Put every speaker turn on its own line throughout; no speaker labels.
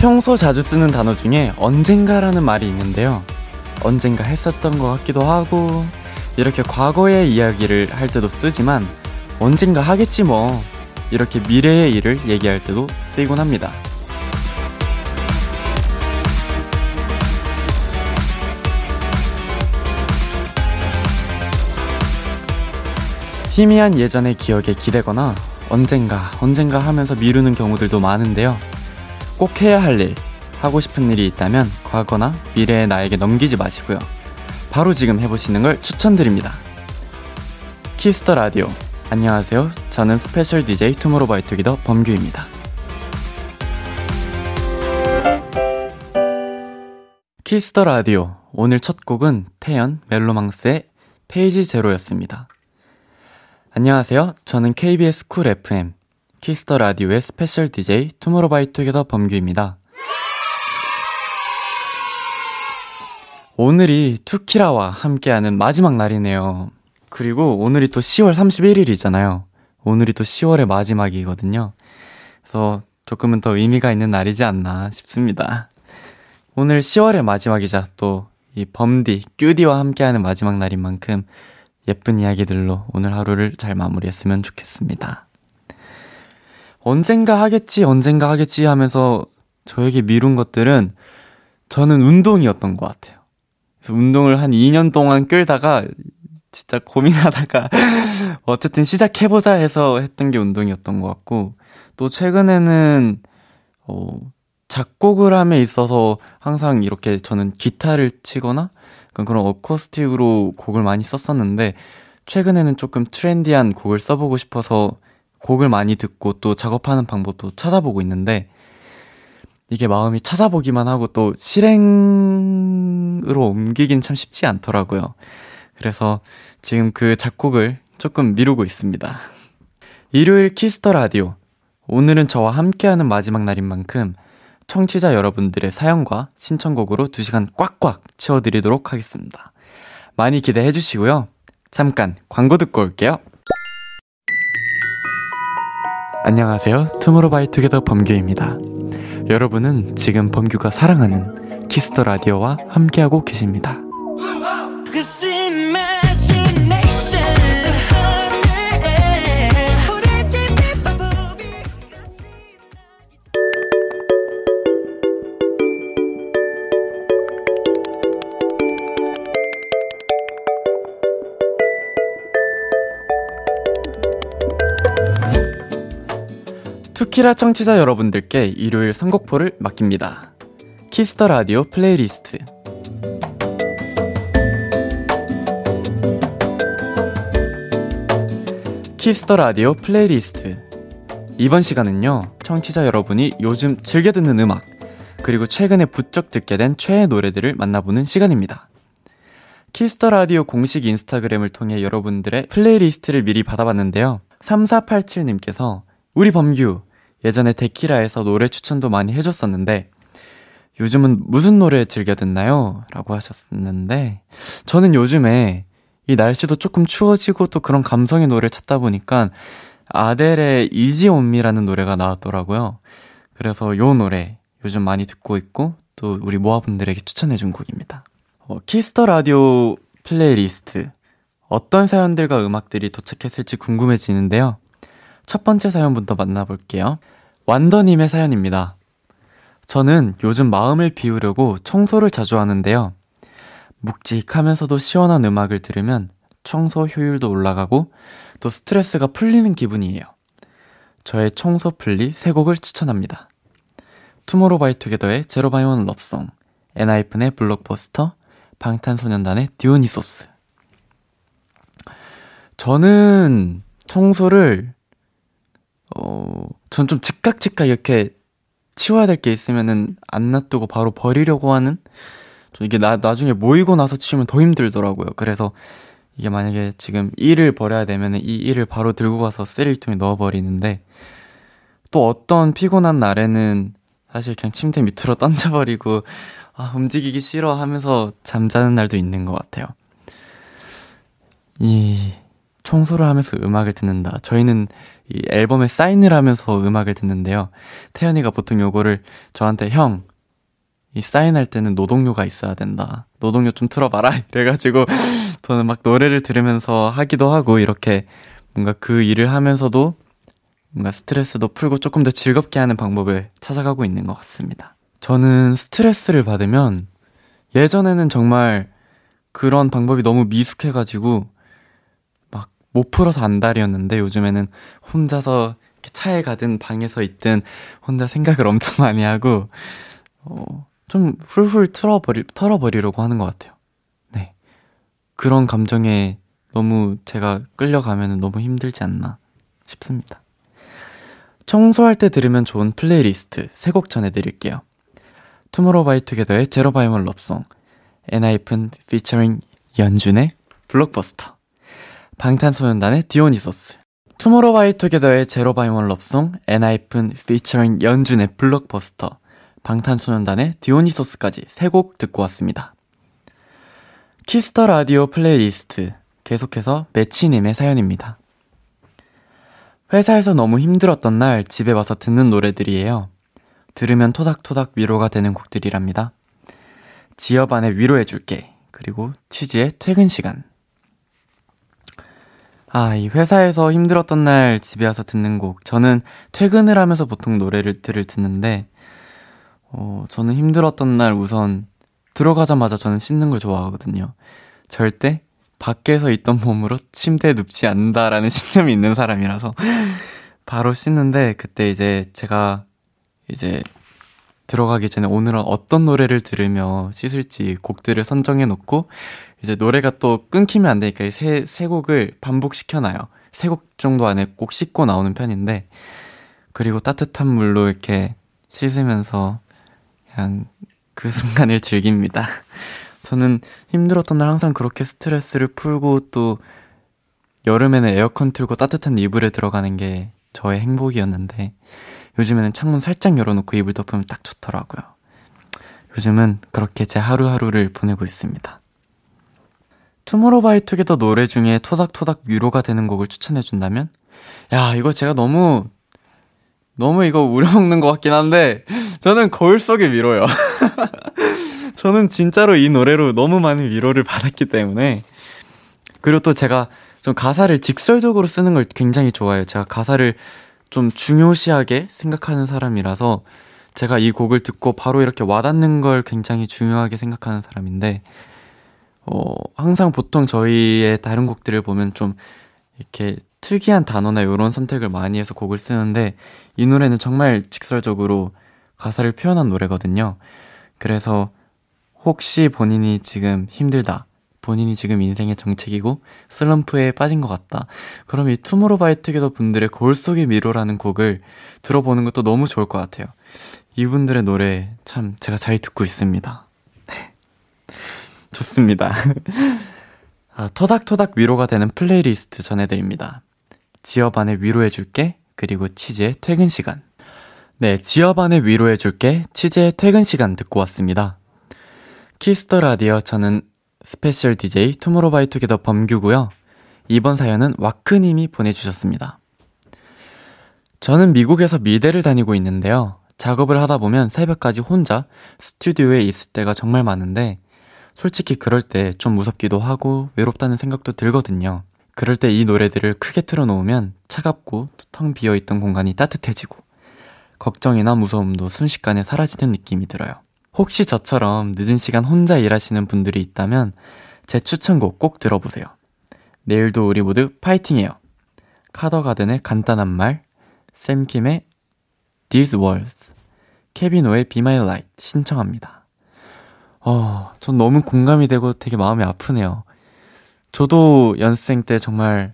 평소 자주 쓰는 단어 중에 언젠가라는 말이 있는데요. 언젠가 했었던 것 같기도 하고, 이렇게 과거의 이야기를 할 때도 쓰지만, 언젠가 하겠지 뭐. 이렇게 미래의 일을 얘기할 때도 쓰이곤 합니다. 희미한 예전의 기억에 기대거나 언젠가, 언젠가 하면서 미루는 경우들도 많은데요. 꼭 해야 할 일, 하고 싶은 일이 있다면 과거나 미래의 나에게 넘기지 마시고요. 바로 지금 해보시는 걸 추천드립니다. Kiss the Radio. 안녕하세요. 저는 special DJ 투모로우바이투게더 범규입니다. Kiss the Radio. 오늘 첫 곡은 태연 멜로망스의 Page Zero였습니다. 안녕하세요. 저는 KBS 쿨 FM 키스터 라디오의 스페셜 DJ 투모로바이투게더 범규입니다. 오늘이 투키라와 함께하는 마지막 날이네요. 그리고 오늘이 또 10월 31일이잖아요. 오늘이 또 10월의 마지막이거든요. 그래서 조금은 더 의미가 있는 날이지 않나 싶습니다. 오늘 10월의 마지막이자 또 이 범디, 큐디와 함께하는 마지막 날인 만큼 예쁜 이야기들로 오늘 하루를 잘 마무리했으면 좋겠습니다. 언젠가 하겠지, 언젠가 하겠지 하면서 저에게 미룬 것들은 저는 운동이었던 것 같아요. 운동을 한 2년 동안 끌다가 진짜 고민하다가 어쨌든 시작해보자 해서 했던 게 운동이었던 것 같고 또 최근에는 어, 작곡을 함에 있어서 항상 이렇게 저는 기타를 치거나 그런 어쿠스틱으로 곡을 많이 썼었는데 최근에는 조금 트렌디한 곡을 써보고 싶어서 곡을 많이 듣고 또 작업하는 방법도 찾아보고 있는데 이게 마음이 찾아보기만 하고 또 실행 으로 옮기긴 참 쉽지 않더라고요. 그래서 지금 그 작곡을 조금 미루고 있습니다. 일요일 Kiss the Radio. 오늘은 저와 함께하는 마지막 날인 만큼 청취자 여러분들의 사연과 신청곡으로 2시간 꽉꽉 채워드리도록 하겠습니다. 많이 기대해 주시고요. 잠깐 광고 듣고 올게요. 안녕하세요. 투모로우바이투게더 범규입니다. 여러분은 지금 범규가 사랑하는 Kiss the Radio와 함께하고 계십니다. 투키라 청취자 여러분들께 일요일 선곡표를 맡깁니다. Kiss the Radio playlist. Kiss the Radio playlist. 이번 시간은요, 청취자 여러분이 요즘 즐겨 듣는 음악, 그리고 최근에 부쩍 듣게 된 최애 노래들을 만나보는 시간입니다. Kiss the Radio 공식 Instagram을 통해 여러분들의 playlist를 미리 받아봤는데요. 3487님께서 우리 범규 예전에 데키라에서 노래 추천도 많이 해줬었는데 요즘은 무슨 노래 즐겨 듣나요? 라고 하셨는데 저는 요즘에 이 날씨도 조금 추워지고 또 그런 감성의 노래를 찾다 보니까 아델의 Easy On Me라는 노래가 나왔더라고요. 그래서 요 노래 요즘 많이 듣고 있고 또 우리 모아분들에게 추천해준 곡입니다. 어, Kiss the Radio playlist 어떤 사연들과 음악들이 도착했을지 궁금해지는데요. 첫 번째 사연부터 만나볼게요. 완더님의 사연입니다. 저는 요즘 마음을 비우려고 청소를 자주 하는데요. 묵직하면서도 시원한 음악을 들으면 청소 효율도 올라가고 또 스트레스가 풀리는 기분이에요. 저의 청소 플리 세 곡을 추천합니다. 투모로우바이투게더의 제로바이원 럽송, 엔하이픈의 블록버스터, 방탄소년단의 디오니소스. 저는 청소를 어, 전 좀 즉각 즉각 이렇게 치워야 될 게 있으면은 안 놔두고 바로 버리려고 하는 좀 이게 나, 나중에 모이고 나서 치면 더 힘들더라고요. 그래서 이게 만약에 지금 일을 버려야 되면 이 일을 바로 들고 가서 쓰레기통에 넣어 버리는데 또 어떤 피곤한 날에는 사실 그냥 침대 밑으로 던져버리고 아, 움직이기 싫어 하면서 잠자는 날도 있는 것 같아요. 이 청소를 하면서 음악을 듣는다. 저희는 이 앨범에 사인을 하면서 음악을 듣는데요. 태연이가 보통 요거를 저한테 형, 이 사인할 때는 노동요가 있어야 된다. 노동요 좀 틀어봐라. 이래가지고 저는 막 노래를 들으면서 하기도 하고 이렇게 뭔가 그 일을 하면서도 뭔가 스트레스도 풀고 조금 더 즐겁게 하는 방법을 찾아가고 있는 것 같습니다. 저는 스트레스를 받으면 예전에는 정말 그런 방법이 너무 미숙해가지고 막 못 풀어서 안달이었는데 요즘에는 혼자서 차에 가든 방에서 있든 혼자 생각을 엄청 많이 하고 어, 좀 훌훌 털어버리, 털어버리려고 하는 것 같아요. 네. 그런 감정에 너무 제가 끌려가면 너무 힘들지 않나 싶습니다. 청소할 때 들으면 좋은 플레이리스트 세곡 전해드릴게요. 투모로우바이투게더의 Zero by One Love Song, 엔하이픈 피처링 연준의 Blockbuster, 방탄소년단의 Dionysus, 투모로우바이투게더의 Zero by One Love Song, 엔하이픈 피처링 연준의 Blockbuster, 방탄소년단의 디오니소스까지 세 곡 듣고 왔습니다. 키스 더 라디오 플레이리스트 계속해서 매치님의 사연입니다. 회사에서 너무 힘들었던 날 집에 와서 듣는 노래들이에요. 들으면 토닥토닥 위로가 되는 곡들이랍니다. 지어반의 위로해줄게. 그리고 치즈의 퇴근 시간. 아, 이 회사에서 힘들었던 날 집에 와서 듣는 곡. 저는 퇴근을 하면서 보통 노래를 들을 듣는데, 어, 저는 힘들었던 날 우선 들어가자마자 저는 씻는 걸 좋아하거든요. 절대 밖에서 있던 몸으로 침대에 눕지 않는다라는 신념이 있는 사람이라서 바로 씻는데 그때 이제 제가 이제 들어가기 전에 오늘은 어떤 노래를 들으며 씻을지 곡들을 선정해 놓고 이제 노래가 또 끊기면 안 되니까 세, 세 곡을 반복시켜놔요. 세 곡 정도 안에 꼭 씻고 나오는 편인데 그리고 따뜻한 물로 이렇게 씻으면서 그냥 그 순간을 즐깁니다. 저는 힘들었던 날 항상 그렇게 스트레스를 풀고 또 여름에는 에어컨 틀고 따뜻한 이불에 들어가는 게 저의 행복이었는데 요즘에는 창문 살짝 열어놓고 이불 덮으면 딱 좋더라고요. 요즘은 그렇게 제 하루하루를 보내고 있습니다. 투모로우바이투게더 노래 중에 토닥토닥 위로가 되는 곡을 추천해 준다면? 야, 이거 제가 너무, 너무 이거 우려먹는 것 같긴 한데, 저는 거울 속의 미로요. 저는 진짜로 이 노래로 너무 많은 위로를 받았기 때문에, 그리고 또 제가 좀 가사를 직설적으로 쓰는 걸 굉장히 좋아해요. 제가 가사를 좀 중요시하게 생각하는 사람이라서 제가 이 곡을 듣고 바로 이렇게 와닿는 걸 굉장히 중요하게 생각하는 사람인데, 어, 항상 보통 저희의 다른 곡들을 보면 좀 이렇게 특이한 단어나 이런 선택을 많이 해서 곡을 쓰는데, 이 노래는 정말 직설적으로 가사를 표현한 노래거든요. 그래서 혹시 본인이 지금 힘들다, 본인이 지금 인생의 정체기고 슬럼프에 빠진 것 같다. 그럼 이 투모로우바이투게더 분들의 거울 속의 미로라는 곡을 들어보는 것도 너무 좋을 것 같아요. 이분들의 노래 참 제가 잘 듣고 있습니다. 네. 좋습니다. 아, 토닥토닥 위로가 되는 플레이리스트 전해드립니다. 지어반의 위로해줄게, 그리고 치즈의 퇴근 시간. 네, 지어반의 위로해줄게, 치즈의 퇴근 시간 듣고 왔습니다. 키스 더 라디오 저는 스페셜 DJ 투모로우바이투게더 범규고요. 이번 사연은 와크님이 보내주셨습니다. 저는 미국에서 미대를 다니고 있는데요. 작업을 하다 보면 새벽까지 혼자 스튜디오에 있을 때가 정말 많은데 솔직히 그럴 때 좀 무섭기도 하고 외롭다는 생각도 들거든요. 그럴 때 이 노래들을 크게 틀어놓으면 차갑고 텅 비어있던 공간이 따뜻해지고 걱정이나 무서움도 순식간에 사라지는 느낌이 들어요. 혹시 저처럼 늦은 시간 혼자 일하시는 분들이 있다면 제 추천곡 꼭 들어보세요. 내일도 우리 모두 파이팅해요. 카더가든의 간단한 말, 샘킴의 These Words, 케비노의 Be My Light 신청합니다. 어, 전 너무 공감이 되고 되게 마음이 아프네요. 저도 연습생 때 정말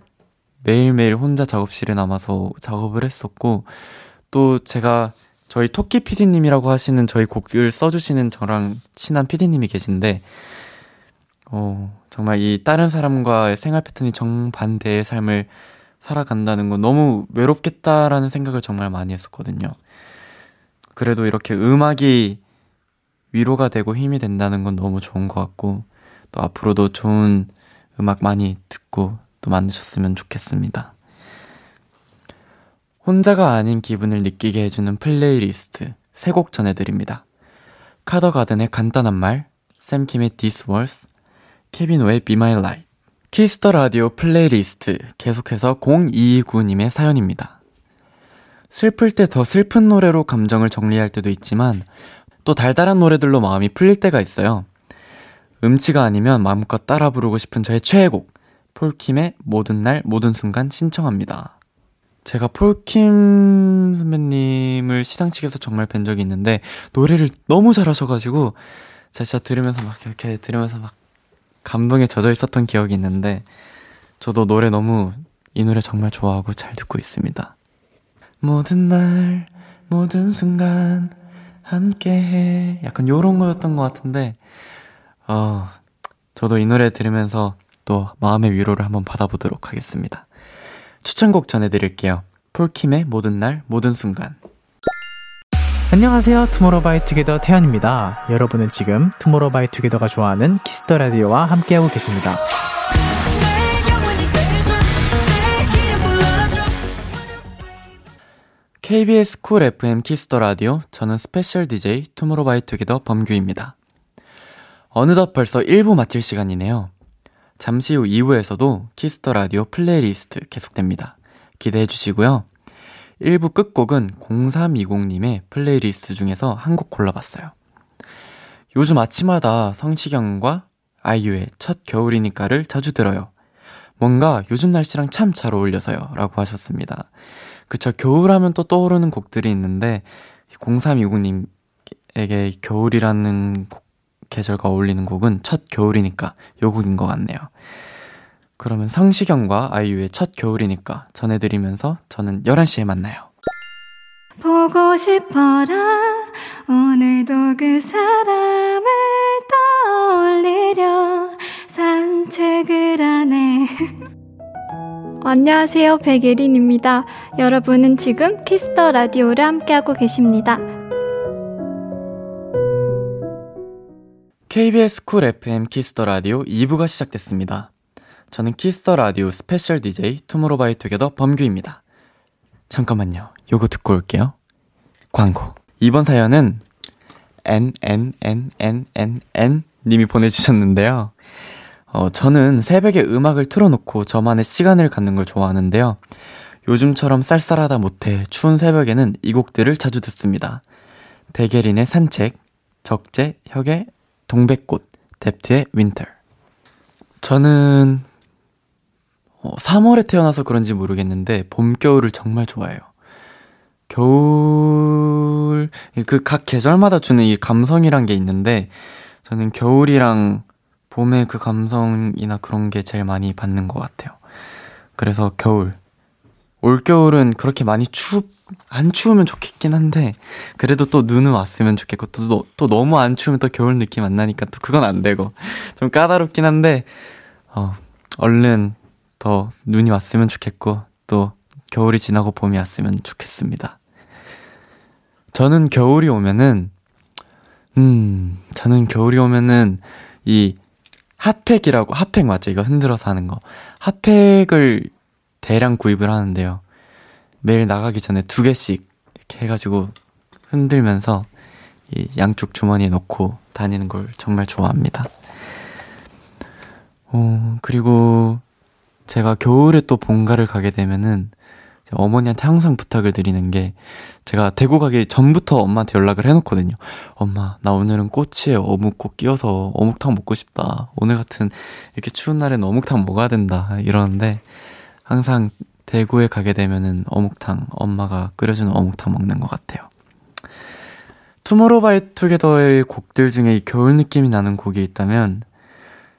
매일매일 혼자 작업실에 남아서 작업을 했었고, 또 제가 저희 토끼 PD님이라고 하시는 저희 곡을 써주시는 저랑 친한 PD님이 계신데, 어, 정말 이 다른 사람과의 생활 패턴이 정반대의 삶을 살아간다는 건 너무 외롭겠다라는 생각을 정말 많이 했었거든요. 그래도 이렇게 음악이 위로가 되고 힘이 된다는 건 너무 좋은 것 같고, 또 앞으로도 좋은 음악 많이 듣고 또 만드셨으면 좋겠습니다. 혼자가 아닌 기분을 느끼게 해주는 플레이리스트 세 곡 전해드립니다. 카더가든의 간단한 말, 샘킴의 This Words, 케빈오의 Be My Light. 키스 더 라디오 플레이리스트 계속해서 0229님의 사연입니다. 슬플 때 더 슬픈 노래로 감정을 정리할 때도 있지만 또 달달한 노래들로 마음이 풀릴 때가 있어요. 음치가 아니면 마음껏 따라 부르고 싶은 저의 최애곡 폴킴의 모든 날 모든 순간 신청합니다. 제가 폴킴 선배님을 시상식에서 정말 뵌 적이 있는데 노래를 너무 잘하셔가지고 제가 진짜 들으면서 막 이렇게 들으면서 막 감동에 젖어 있었던 기억이 있는데 저도 노래 너무 이 노래 정말 좋아하고 잘 듣고 있습니다. 모든 날 모든 순간 함께해 약간 요런 거였던 것 같은데 어 저도 이 노래 들으면서 또 마음의 위로를 한번 받아보도록 하겠습니다. 추천곡 전해드릴게요. 폴킴의 모든 날, 모든 순간.
안녕하세요. 투모로우바이투게더 태현입니다. 여러분은 지금 투모로우바이투게더가 좋아하는 키스 더 라디오와 함께하고 계십니다.
KBS 쿨 FM 키스 더 라디오 저는 스페셜 DJ 투모로우바이투게더 범규입니다. 어느덧 벌써 1부 마칠 시간이네요. 잠시 후 2부에서도 키스 더 라디오 플레이리스트 계속됩니다. 기대해 주시고요. 1부 끝곡은 0320님의 플레이리스트 중에서 한 곡 골라봤어요. 요즘 아침마다 성시경과 아이유의 첫 겨울이니까를 자주 들어요. 뭔가 요즘 날씨랑 참 잘 어울려서요. 라고 하셨습니다. 그쵸. 겨울하면 또 떠오르는 곡들이 있는데, 0320님에게 겨울이라는 곡 계절과 어울리는 곡은 첫 겨울이니까 요 곡인 것 같네요. 그러면 성시경과 아이유의 첫 겨울이니까 전해드리면서 저는 11시에 만나요.
보고 싶어라 오늘도 그 사람을 떠올리려 산책을 하네 안녕하세요 백예린입니다 여러분은 지금 키스 더 라디오를 함께하고 계십니다
KBS 쿨 FM 키스 더 라디오 2부가 시작됐습니다. 저는 키스 더 라디오 스페셜 DJ 투모로바이투게더 범규입니다. 잠깐만요. 요거 듣고 올게요. 광고. 이번 사연은 NNNNNN 님이 보내주셨는데요. 어, 저는 새벽에 음악을 틀어놓고 저만의 시간을 갖는 걸 좋아하는데요. 요즘처럼 쌀쌀하다 못해 추운 새벽에는 이 곡들을 자주 듣습니다. 백예린의 산책, 적재, 혁의 동백꽃, 뎁트의 Winter. 저는 어, 3월에 태어나서 그런지 모르겠는데 봄, 겨울을 정말 좋아해요. 겨울 그 각 계절마다 주는 이 감성이란 게 있는데 저는 겨울이랑 봄의 그 감성이나 그런 게 제일 많이 받는 것 같아요. 그래서 겨울 올 겨울은 그렇게 많이 추, 안 추우면 좋겠긴 한데, 그래도 또 눈은 왔으면 좋겠고, 또, 또 너무 안 추우면 또 겨울 느낌 안 나니까 또 그건 안 되고, 좀 까다롭긴 한데, 어, 얼른 더 눈이 왔으면 좋겠고, 또 겨울이 지나고 봄이 왔으면 좋겠습니다. 저는 겨울이 오면은, 음, 저는 겨울이 오면은, 이, 핫팩이라고, 핫팩 맞죠? 이거 흔들어서 하는 거. 핫팩을 대량 구입을 하는데요. 매일 나가기 전에 두 개씩 이렇게 해가지고 흔들면서 이 양쪽 주머니에 넣고 다니는 걸 정말 좋아합니다. 어, 그리고 제가 겨울에 또 본가를 가게 되면은 어머니한테 항상 부탁을 드리는 게 제가 대구 가기 전부터 엄마한테 연락을 해놓거든요. 엄마, 나 오늘은 꼬치에 어묵 꼭 끼워서 어묵탕 먹고 싶다. 오늘 같은 이렇게 추운 날에는 어묵탕 먹어야 된다. 이러는데 항상 대구에 가게 되면은 어묵탕, 엄마가 끓여주는 어묵탕 먹는 것 같아요. 투모로우바이투게더의 곡들 중에 이 겨울 느낌이 나는 곡이 있다면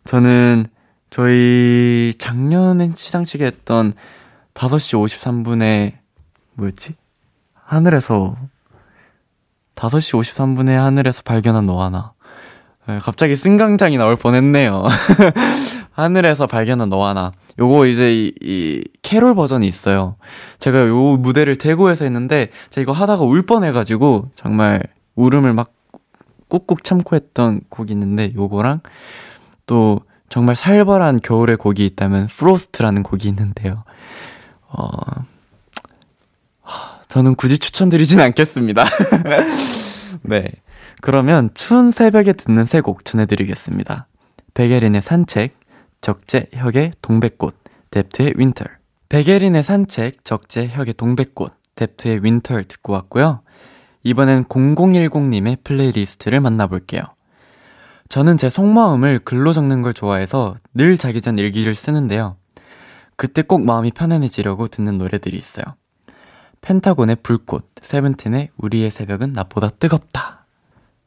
저는 저희 작년에 시상식에 했던 5시 53분에 뭐였지? 하늘에서 5시 53분에 하늘에서 발견한 너 하나. 네, 갑자기 승강장이 나올 뻔했네요. 하늘에서 발견한 너 하나. 요거 이제 이, 이 캐롤 버전이 있어요. 제가 요 무대를 대구에서 했는데 제가 이거 하다가 울 뻔해가지고 정말 울음을 막 꾹꾹 참고 했던 곡이 있는데 요거랑 또 정말 살벌한 겨울의 곡이 있다면 프로스트라는 곡이 있는데요. 어, 저는 굳이 추천드리진 않겠습니다. 네. 그러면 추운 새벽에 듣는 세 곡 전해드리겠습니다. 백예린의 산책, 적재, 혁의 동백꽃, 뎁트의 Winter. 백예린의 산책, 적재, 혁의 동백꽃, 뎁트의 Winter 듣고 왔고요. 이번엔 0010님의 플레이리스트를 만나볼게요. 저는 제 속마음을 글로 적는 걸 좋아해서 늘 자기 전 일기를 쓰는데요. 그때 꼭 마음이 편안해지려고 듣는 노래들이 있어요. 펜타곤의 불꽃, 세븐틴의 우리의 새벽은 나보다 뜨겁다.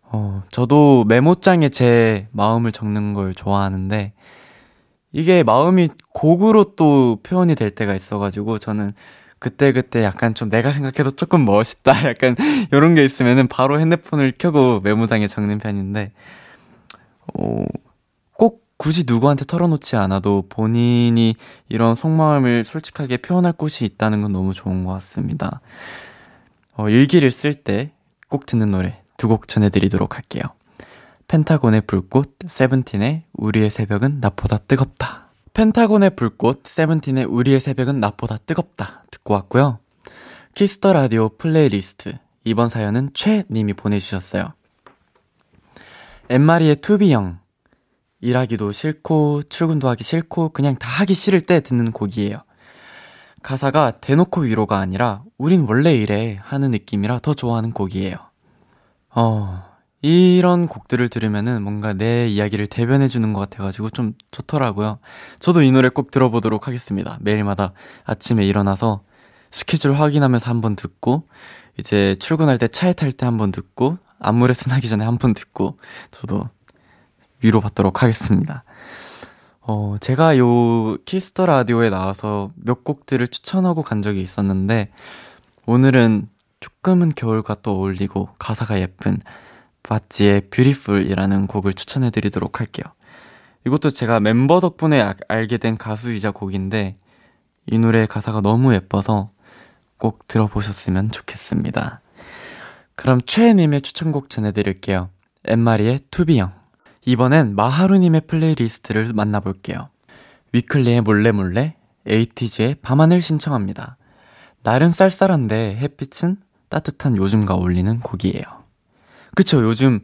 어, 저도 메모장에 제 마음을 적는 걸 좋아하는데, 이게 마음이 곡으로 또 표현이 될 때가 있어가지고, 저는 그때그때 약간 좀 내가 생각해도 조금 멋있다. 약간 이런 게 있으면은 바로 핸드폰을 켜고 메모장에 적는 편인데, 어, 꼭 굳이 누구한테 털어놓지 않아도 본인이 이런 속마음을 솔직하게 표현할 곳이 있다는 건 너무 좋은 것 같습니다. 어, 일기를 쓸 때 꼭 듣는 노래 두 곡 전해드리도록 할게요. 펜타곤의 불꽃, 세븐틴의 우리의 새벽은 나보다 뜨겁다. 펜타곤의 불꽃, 세븐틴의 우리의 새벽은 나보다 뜨겁다. 듣고 왔고요. Kiss the Radio playlist. 이번 사연은 최님이 보내주셨어요. 앤마리의 To Be Young. 일하기도 싫고, 출근도 하기 싫고, 그냥 다 하기 싫을 때 듣는 곡이에요. 가사가 대놓고 위로가 아니라, 우린 원래 이래 하는 느낌이라 더 좋아하는 곡이에요. 어, 이런 곡들을 들으면은 뭔가 내 이야기를 대변해 주는 것 같아가지고 좀 좋더라고요. 저도 이 노래 꼭 들어보도록 하겠습니다. 매일마다 아침에 일어나서 스케줄 확인하면서 한번 듣고, 이제 출근할 때 차에 탈 때 한번 듣고, 안무레슨 하기 전에 한번 듣고 저도 위로받도록 하겠습니다. 어, 제가 요 Kiss the Radio에 나와서 몇 곡들을 추천하고 간 적이 있었는데 오늘은 조금은 겨울과 또 어울리고 가사가 예쁜 바찌의 Beautiful이라는 곡을 추천해 드리도록 할게요. 이것도 제가 멤버 덕분에 아, 알게 된 가수이자 곡인데 이 노래의 가사가 너무 예뻐서 꼭 들어보셨으면 좋겠습니다. 그럼 최애님의 추천곡 전해드릴게요. 앤마리의 To Be Young. 이번엔 마하루님의 playlist를 만나볼게요. 위클리의 몰래몰래, 에이티즈의 밤하늘 신청합니다. 날은 쌀쌀한데 햇빛은 따뜻한 요즘과 어울리는 곡이에요. 그쵸, 요즘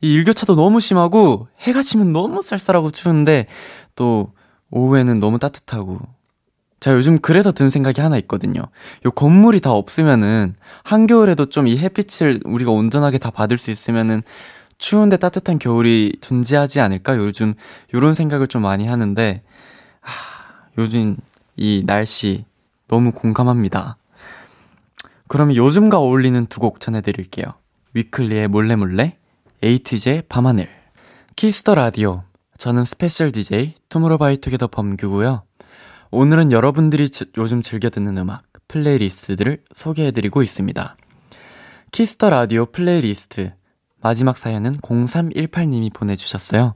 이 일교차도 너무 심하고 해가 지면 너무 쌀쌀하고 추운데 또 오후에는 너무 따뜻하고 자, 요즘 그래서 든 생각이 하나 있거든요. 요 건물이 다 없으면은, 한겨울에도 좀 이 햇빛을 우리가 온전하게 다 받을 수 있으면은, 추운데 따뜻한 겨울이 존재하지 않을까? 요즘, 요런 생각을 좀 많이 하는데, 하, 요즘 이 날씨 너무 공감합니다. 그럼 요즘과 어울리는 두 곡 전해드릴게요. 위클리의 몰래몰래, 에이티즈의 밤하늘. Kiss the Radio. 저는 special DJ, 투모로바이투게더 범규고요. 오늘은 여러분들이 요즘 즐겨 듣는 음악, playlist들을 소개해드리고 있습니다. Kiss the Radio playlist. 마지막 사연은 0318님이 보내주셨어요.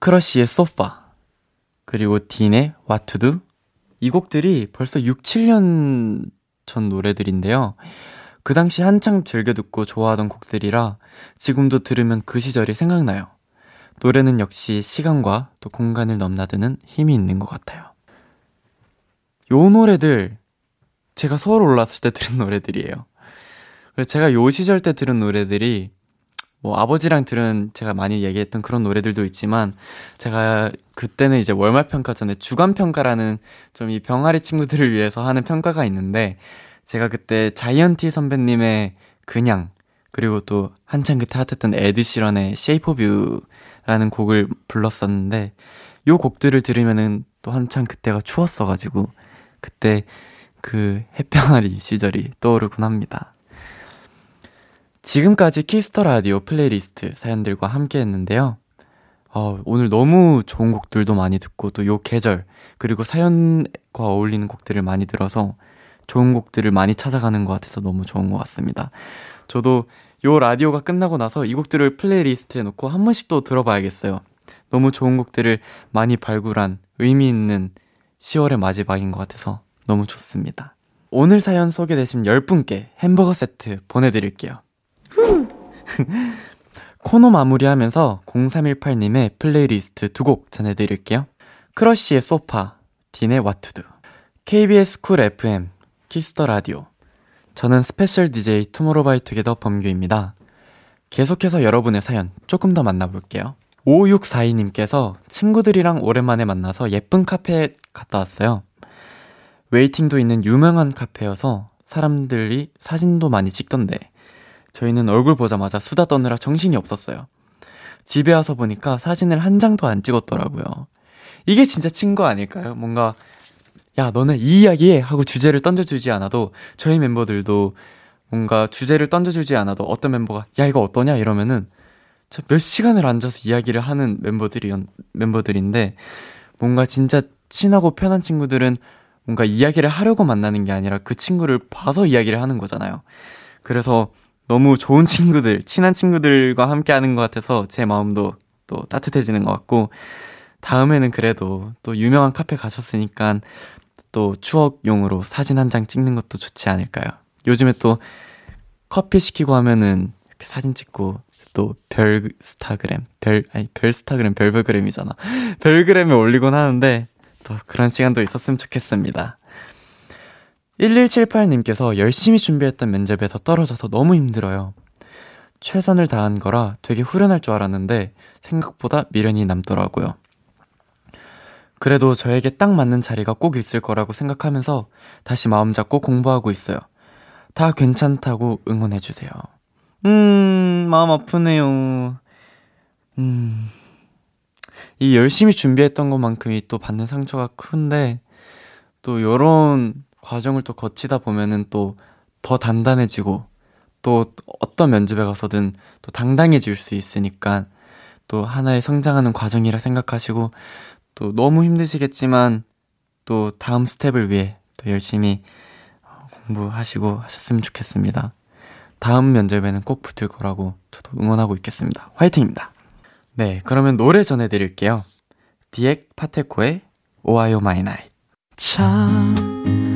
크러쉬의 소파. 그리고 딘의 What 2 Do. 이 곡들이 벌써 6, 7년 전 노래들인데요. 그 당시 한창 즐겨 듣고 좋아하던 곡들이라 지금도 들으면 그 시절이 생각나요. 노래는 역시 시간과 또 공간을 넘나드는 힘이 있는 것 같아요. 요 노래들 제가 서울 올랐을 때 들은 노래들이에요. 제가 요 시절 때 들은 노래들이 뭐 아버지랑 들은 제가 많이 얘기했던 그런 노래들도 있지만 제가 그때는 이제 월말 평가 전에 주간 평가라는 좀 이 병아리 친구들을 위해서 하는 평가가 있는데 제가 그때 자이언티 선배님의 그냥 그리고 또 한창 그때 핫했던 에드시런의 Shape of You라는 곡을 불렀었는데 요 곡들을 들으면은 또 한창 그때가 추웠어가지고 그때 그 햇병아리 시절이 떠오르곤 합니다. 지금까지 Kiss the Radio playlist 사연들과 함께 했는데요. 어, 오늘 너무 좋은 곡들도 많이 듣고 또 요 계절 그리고 사연과 어울리는 곡들을 많이 들어서 좋은 곡들을 많이 찾아가는 것 같아서 너무 좋은 것 같습니다. 저도 요 라디오가 끝나고 나서 이 곡들을 playlist에 놓고 한 번씩 또 들어봐야겠어요. 너무 좋은 곡들을 많이 발굴한 의미 있는 10월의 마지막인 것 같아서 너무 좋습니다. 오늘 사연 소개되신 10분께 햄버거 세트 보내드릴게요. 코너 마무리하면서 0318님의 플레이리스트 두 곡 전해드릴게요. 크러쉬의 소파, 딘의 What 2 Do, KBS Cool FM, Kiss the Radio. 저는 special DJ 투모로우바이투게더 범규입니다. 계속해서 여러분의 사연 조금 더 만나볼게요. 5642님께서 친구들이랑 오랜만에 만나서 예쁜 카페에 갔다 왔어요. waiting도 있는 유명한 카페여서 사람들이 사진도 많이 찍던데 저희는 얼굴 보자마자 수다 떠느라 정신이 없었어요. 집에 와서 보니까 사진을 한 장도 안 찍었더라고요. 이게 진짜 친구 아닐까요? 뭔가 야 너는 이 이야기해 하고 주제를 던져주지 않아도 저희 멤버들도 뭔가 주제를 던져주지 않아도 어떤 멤버가 야 이거 어떠냐 이러면은 몇 시간을 앉아서 이야기를 하는 멤버들이 멤버들인데 뭔가 진짜 친하고 편한 친구들은 뭔가 이야기를 하려고 만나는 게 아니라 그 친구를 봐서 이야기를 하는 거잖아요. 그래서 너무 좋은 친구들, 친한 친구들과 함께 하는 것 같아서 제 마음도 또 따뜻해지는 것 같고, 다음에는 그래도 또 유명한 카페 가셨으니까 또 추억용으로 사진 한 장 찍는 것도 좋지 않을까요? 요즘에 또 커피 시키고 하면은 이렇게 사진 찍고 또 별 스타그램, 별, 아니, 별 스타그램, 별별그램이잖아. 별그램에 올리곤 하는데 또 그런 시간도 있었으면 좋겠습니다. 1178님께서 열심히 준비했던 면접에서 떨어져서 너무 힘들어요. 최선을 다한 거라 되게 후련할 줄 알았는데 생각보다 미련이 남더라고요. 그래도 저에게 딱 맞는 자리가 꼭 있을 거라고 생각하면서 다시 마음 잡고 공부하고 있어요. 다 괜찮다고 응원해주세요. 음, 마음 아프네요. 음, 이 열심히 준비했던 것만큼이 또 받는 상처가 큰데, 또 요런 과정을 또 거치다 보면은 또 더 단단해지고 또 어떤 면접에 가서든 또 당당해질 수 있으니까 또 하나의 성장하는 과정이라 생각하시고 또 너무 힘드시겠지만 또 다음 스텝을 위해 또 열심히 공부하시고 하셨으면 좋겠습니다. 다음 면접에는 꼭 붙을 거라고 저도 응원하고 있겠습니다. 화이팅입니다. 네, 그러면 노래 전해드릴게요. 디핵 파테코의 OHAYO MY NIGHT. 참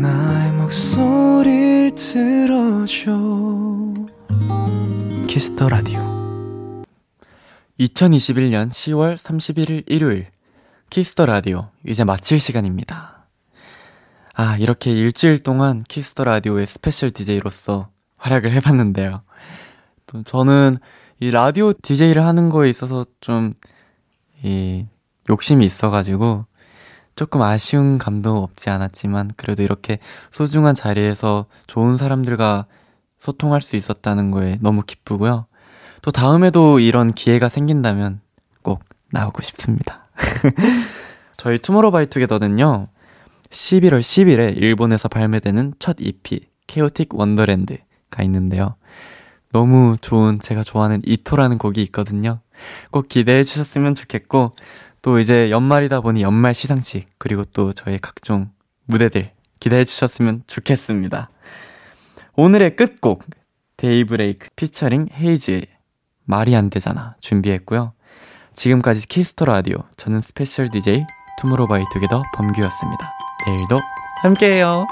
나의 목소리를 들어줘 Kiss the Radio 2021년 10월 31일 일요일 Kiss the Radio 이제 마칠 시간입니다. 아, 이렇게 일주일 동안 키스터 라디오의 스페셜 DJ로서 활약을 해봤는데요. 또 저는 이 라디오 DJ를 하는 거에 있어서 좀, 이, 욕심이 있어가지고, 조금 아쉬운 감도 없지 않았지만 그래도 이렇게 소중한 자리에서 좋은 사람들과 소통할 수 있었다는 거에 너무 기쁘고요. 또 다음에도 이런 기회가 생긴다면 꼭 나오고 싶습니다. 저희 투모로우바이투게더는요. 11월 10일에 일본에서 발매되는 첫 EP 케오틱 원더랜드가 있는데요. 너무 좋은 제가 좋아하는 이토라는 곡이 있거든요. 꼭 기대해 주셨으면 좋겠고 또 이제 연말이다 보니 연말 시상식, 그리고 또 저희 각종 무대들 기대해 주셨으면 좋겠습니다. 오늘의 끝곡, 데이브레이크 피처링 헤이즈의 말이 안 되잖아 준비했고요. 지금까지 키스터 라디오, 저는 스페셜 DJ 투모로우바이투게더 범규였습니다. 내일도 함께해요.